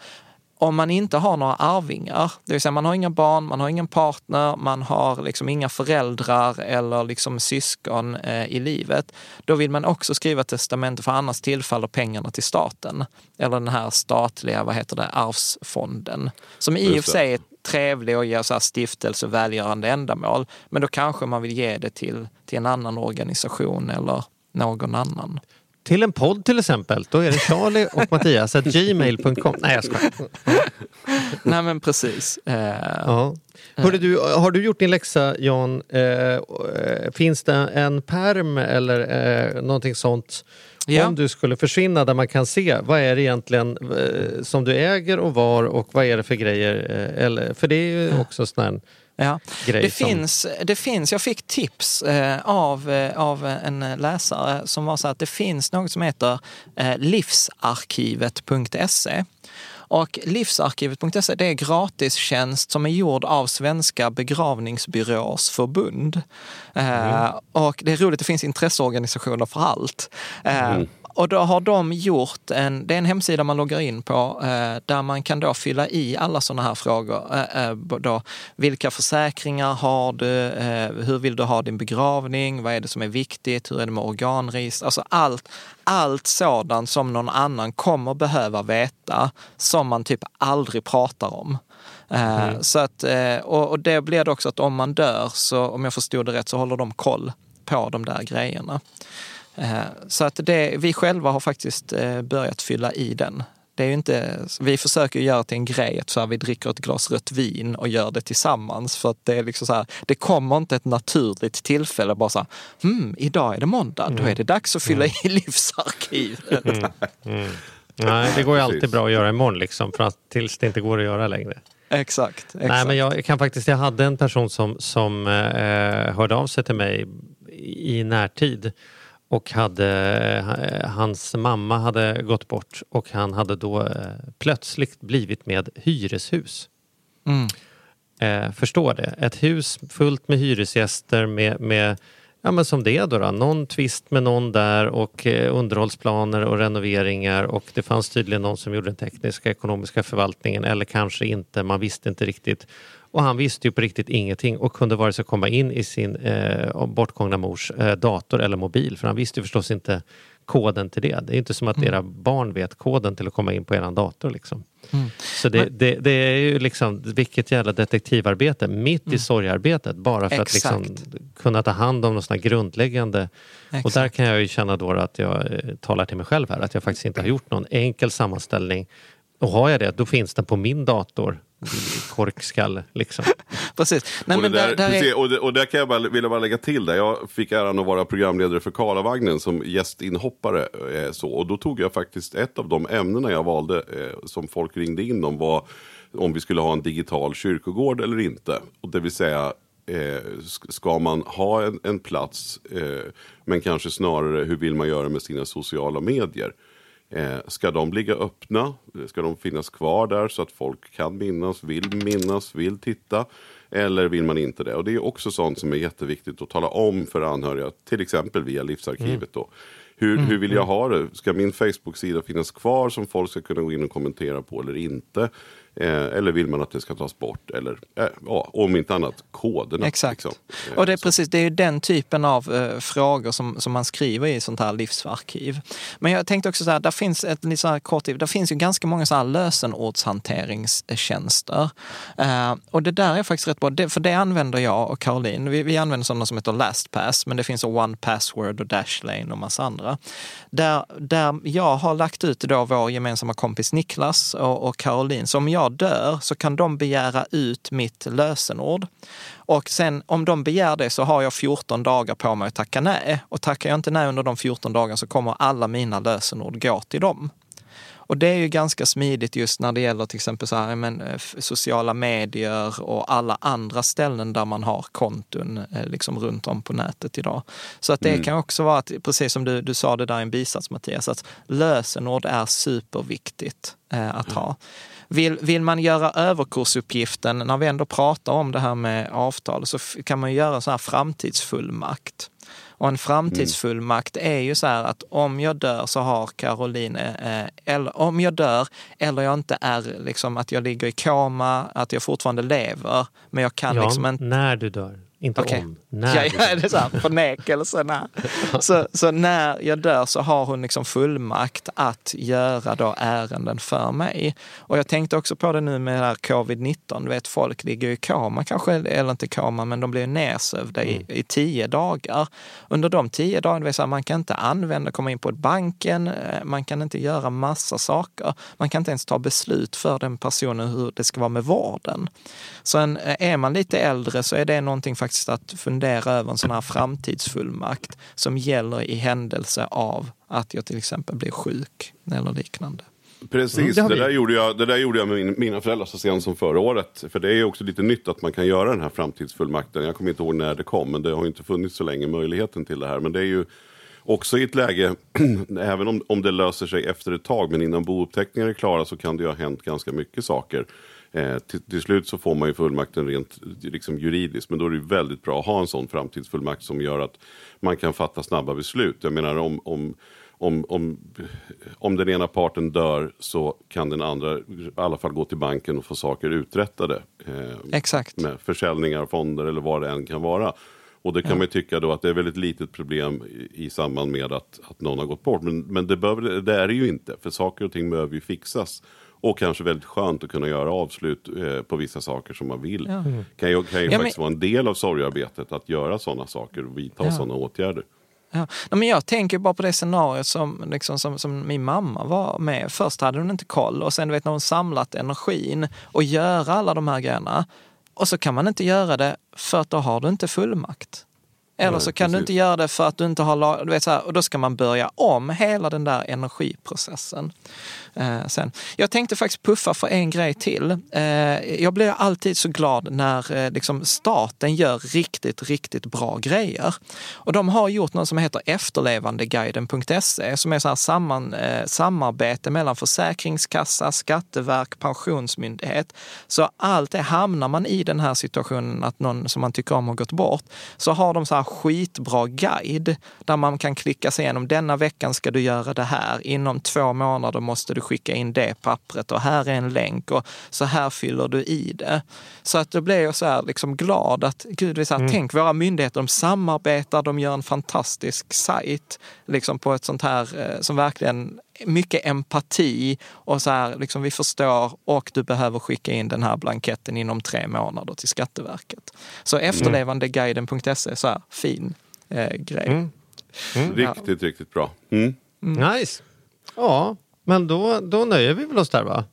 Om man inte har några arvingar, det vill säga man har inga barn, man har ingen partner, man har liksom inga föräldrar eller liksom syskon eh, i livet, då vill man också skriva testamente för annars tillfaller pengarna till staten. Eller den här statliga, vad heter det, arvsfonden. Som i och för sig är trevlig och ger så här stiftelse och välgörande ändamål. Men då kanske man vill ge det till, till en annan organisation eller någon annan. Till en podd till exempel, då är det Charlie och Mattias at gmail.com. Nej jag skojar. Nej men precis. Eh, Ja. Hörde du, har du gjort din läxa Jan? Eh, eh, finns det en perm eller eh, någonting sånt Ja. om du skulle försvinna där man kan se vad är det egentligen eh, som du äger och var och vad är det för grejer? Eh, eller, för det är ju också sån här Ja. grej Det som... finns, det finns, jag fick tips eh, av, eh, av en läsare som var så att det finns något som heter eh, livsarkivet.se. Och livsarkivet.se det är gratistjänst som är gjord av Svenska begravningsbyråers förbund. Eh, och det är roligt, det finns intresseorganisationer för allt. Eh, Och då har de gjort en, det är en hemsida man loggar in på eh, där man kan då fylla i alla sådana här frågor. Eh, eh, då, vilka försäkringar har du? Eh, hur vill du ha din begravning? Vad är det som är viktigt? Hur är det med organregister? Alltså allt, allt sådant som någon annan kommer behöva veta som man typ aldrig pratar om. Eh, så att, och, och det blir det också att om man dör, så om jag förstod det rätt, så håller de koll på de där grejerna. Eh, Så att det, vi själva har faktiskt eh, börjat fylla i den. Det är inte, vi försöker göra till en grej att så här, vi dricker ett glas rött vin och gör det tillsammans. För att det är liksom så här, det kommer inte ett naturligt tillfälle bara så här, hmm, idag är det måndag, då är det dags att fylla i livsarkivet. Nej, det går ju alltid bra att göra imorgon liksom, för att, tills det inte går att göra längre. Exakt. exakt. Nej, men jag kan faktiskt, jag hade en person som, som eh, hörde av sig till mig i närtid och hade, eh, hans mamma hade gått bort och han hade då eh, plötsligt blivit med hyreshus. Mm. Eh, förstår det. Ett hus fullt med hyresgäster med, med ja, men som det då, då. Någon tvist med någon där och eh, underhållsplaner och renoveringar och det fanns tydligen någon som gjorde den tekniska ekonomiska förvaltningen eller kanske inte, man visste inte riktigt. Och han visste ju på riktigt ingenting och kunde vare sig komma in i sin eh, bortgångna mors eh, dator eller mobil. För han visste ju förstås inte koden till det. Det är inte som att Mm. era barn vet koden till att komma in på er dator. Liksom. Mm. Så det, det, det är ju liksom, vilket jävla detektivarbete mitt i sorgarbetet. Bara för att liksom Mm. Exakt. kunna ta hand om något sånt grundläggande. Och Exakt. där kan jag ju känna då att jag eh, talar till mig själv här. Att jag faktiskt inte har gjort någon enkel sammanställning. Och har jag det, då finns den på min dator. Korkskalle liksom. Precis. Nej, och, men det där, där, där precis, är, och, det, och där kan jag bara, vill jag bara lägga till det. Jag fick äran att vara programledare för Karlavagnen som gästinhoppare. Eh, så, och då tog jag faktiskt ett av de ämnena jag valde eh, som folk ringde in om var om vi skulle ha en digital kyrkogård eller inte. Och det vill säga Eh, sk- ska man ha en, en plats, eh, men kanske snarare hur vill man göra med sina sociala medier? Eh, ska de ligga öppna? Ska de finnas kvar där så att folk kan minnas, vill minnas, vill titta? Eller vill man inte det? Och det är också sånt som är jätteviktigt att tala om för anhöriga, till exempel via Livsarkivet. Då. Hur, hur vill jag ha det? Ska min Facebook-sida finnas kvar som folk ska kunna gå in och kommentera på eller inte? Eh, eller vill man att det ska tas bort? Eller eh, ja, om inte annat koderna. Exakt. liksom. Eh, Och det är så. precis, det är den typen av eh, frågor som, som man skriver i sånt här livsarkiv. Men jag tänkte också så här, där finns ett lite så här kort, där finns ju ganska många så här lösenordshanteringstjänster. Eh, och det där är faktiskt rätt bra, det, för det använder jag och Caroline. Vi, vi använder sådana som heter LastPass, men det finns One Password och Dashlane och massa andra. Där, där jag har lagt ut då vår gemensamma kompis Niklas och, och Caroline, så om jag dör så kan de begära ut mitt lösenord. Och sen om de begär det så har jag 14 dagar på mig att tacka nej. Och tackar jag inte nej under de 14 dagarna så kommer alla mina lösenord gå till dem. Och det är ju ganska smidigt just när det gäller till exempel så här, men, eh, sociala medier och alla andra ställen där man har konton eh, liksom runt om på nätet idag. Så att det kan också vara, att, precis som du, du sa det där i en bisats Mattias, att lösenord är superviktigt eh, att ha. Vill, vill man göra överkursuppgiften, när vi ändå pratar om det här med avtal, så kan man göra sån här framtidsfullmakt. Och en framtidsfullmakt är ju så här att om jag dör så har Caroline, eh, eller om jag dör eller jag inte är liksom att jag ligger i koma, att jag fortfarande lever, men jag kan Ja, liksom inte när du dör. Inte Okej. om. När Ja, ja, det är så här, förnekelse. Nej. Så, så när jag dör så har hon liksom fullmakt att göra då ärenden för mig. Och jag tänkte också på det nu med det här covid-19. Du vet, folk ligger i koma kanske, eller inte koma, men de blir nersövda i, i tio dagar. Under de tio dagarna, det vill säga, man kan inte använda, komma in på banken, eh, man kan inte göra massa saker. Man kan inte ens ta beslut för den personen hur det ska vara med vården. Så en, är man lite äldre så är det någonting faktiskt att fundera över en sån här framtidsfullmakt som gäller i händelse av att jag till exempel blir sjuk eller liknande. Precis, Mm, det det, där gjorde jag, det där gjorde jag med min, mina föräldrar så sent som förra året. För det är ju också lite nytt att man kan göra den här framtidsfullmakten. Jag kommer inte ihåg när det kom, men det har ju inte funnits så länge möjligheten till det här. Men det är ju också i ett läge, även om, om det löser sig efter ett tag, men innan bouppteckningar är klara så kan det ju ha hänt ganska mycket saker. Eh, till, till slut så får man ju fullmakten rent liksom, juridiskt, men då är det väldigt bra att ha en sån framtidsfullmakt som gör att man kan fatta snabba beslut. Jag menar om, om om, om, om den ena parten dör så kan den andra i alla fall gå till banken och få saker uträttade. Eh, Exakt. med försäljningar, fonder eller vad det än kan vara. Och det kan man ju tycka då att det är väl ett litet problem i, i samband med att, att någon har gått bort. Men, men det, behöver, det är det ju inte, för saker och ting behöver ju fixas. Och kanske väldigt skönt att kunna göra avslut eh, på vissa saker som man vill. Ja. Kan ju, kan ju Ja, men- faktiskt vara en del av sorgearbetet att göra sådana saker och vidta Ja. sådana åtgärder. Ja. Men jag tänker bara på det scenariot som, liksom, som, som min mamma var med. Först hade hon inte koll och sen du vet när hon samlat energin och göra alla de här grejerna. Och så kan man inte göra det för att då har du inte fullmakt. Eller Nej, så kan du precis. inte göra det för att du inte har lag, du vet så här, och då ska man börja om hela den där energiprocessen. Eh, sen. Jag tänkte faktiskt puffa för en grej till. Eh, jag blir alltid så glad när eh, liksom staten gör riktigt, riktigt bra grejer. Och de har gjort något som heter efterlevandeguiden.se som är så här samman, eh, samarbete mellan Försäkringskassa, Skatteverk, Pensionsmyndighet. Så allt det hamnar man i den här situationen att någon som man tycker om har gått bort, så har de så här skitbra guide där man kan klicka sig igenom denna veckan ska du göra det här. Inom två månader måste du skicka in det pappret och här är en länk och så här fyller du i det. Så att då blev jag så här liksom glad att gud, vi så här, tänk våra myndigheter, de samarbetar, de gör en fantastisk sajt liksom på ett sånt här eh, som verkligen mycket empati och så här, liksom vi förstår och du behöver skicka in den här blanketten inom tre månader till Skatteverket. Så efterlevandeguiden.se, så här fin eh, grej. Riktigt, riktigt bra. Mm. Nice. Ja, men då, då nöjer vi väl oss där va?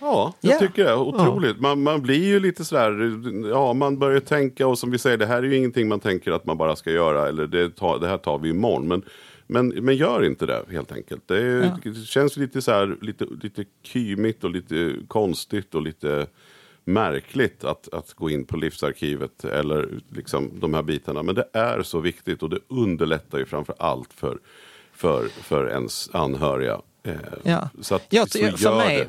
Ja, jag Ja. tycker det. Otroligt. Man, man blir ju lite sådär, ja man börjar tänka och som vi säger, det här är ju ingenting man tänker att man bara ska göra eller det, tar, det här tar vi imorgon. Men, men, men gör inte det helt enkelt. Det, är, det känns lite så här, lite, lite kymigt och lite konstigt och lite märkligt att, att gå in på Livsarkivet eller liksom de här bitarna. Men det är så viktigt och det underlättar ju framför allt för, för, för ens anhöriga. Eh, Ja. Så, att, Jag, så för, mig,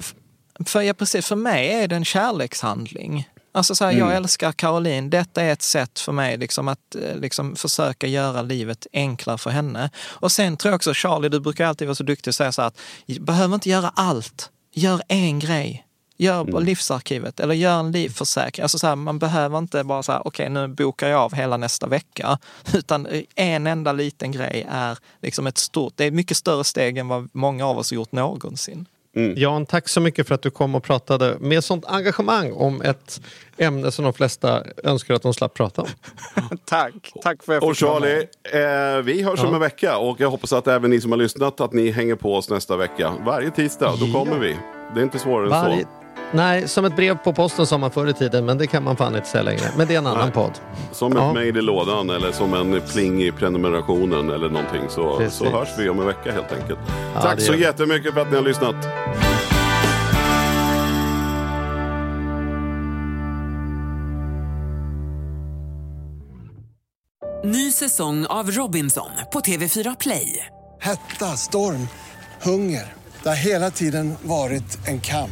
det. för, ja, precis, för mig är det en kärlekshandling. Alltså så här, Mm. Jag älskar Caroline. Detta är ett sätt för mig liksom att eh, liksom försöka göra livet enklare för henne. Och sen tror jag också, Charlie, du brukar alltid vara så duktig och säga så här att behöver inte göra allt. Gör en grej. Gör Mm. livsarkivet eller gör en livförsäkring. Alltså så här, man behöver inte bara så här, okej nu bokar jag av hela nästa vecka. Utan en enda liten grej är liksom ett stort, det är mycket större steg än vad många av oss har gjort någonsin. Jan, tack så mycket för att du kom och pratade med sånt engagemang om ett ämne som de flesta önskar att de slapp prata om. Tack, tack för att jag Och. Charlie, eh, vi hörs om en vecka och jag hoppas att även ni som har lyssnat att ni hänger på oss nästa vecka. Varje tisdag, då kommer vi. Det är inte svårare än Varje... så. Nej, som ett brev på posten sa man förr i tiden, men det kan man fan inte säga längre. Men det är en annan Nej. podd. Som ett Ja. mejl i lådan eller som en pling i prenumerationen eller någonting så, Precis. så hörs vi om en vecka helt enkelt. Ja, Tack så jättemycket för att ni har lyssnat. Ny säsong av Robinson på TV4 Play. Hetta, storm, hunger. Det har hela tiden varit en kamp.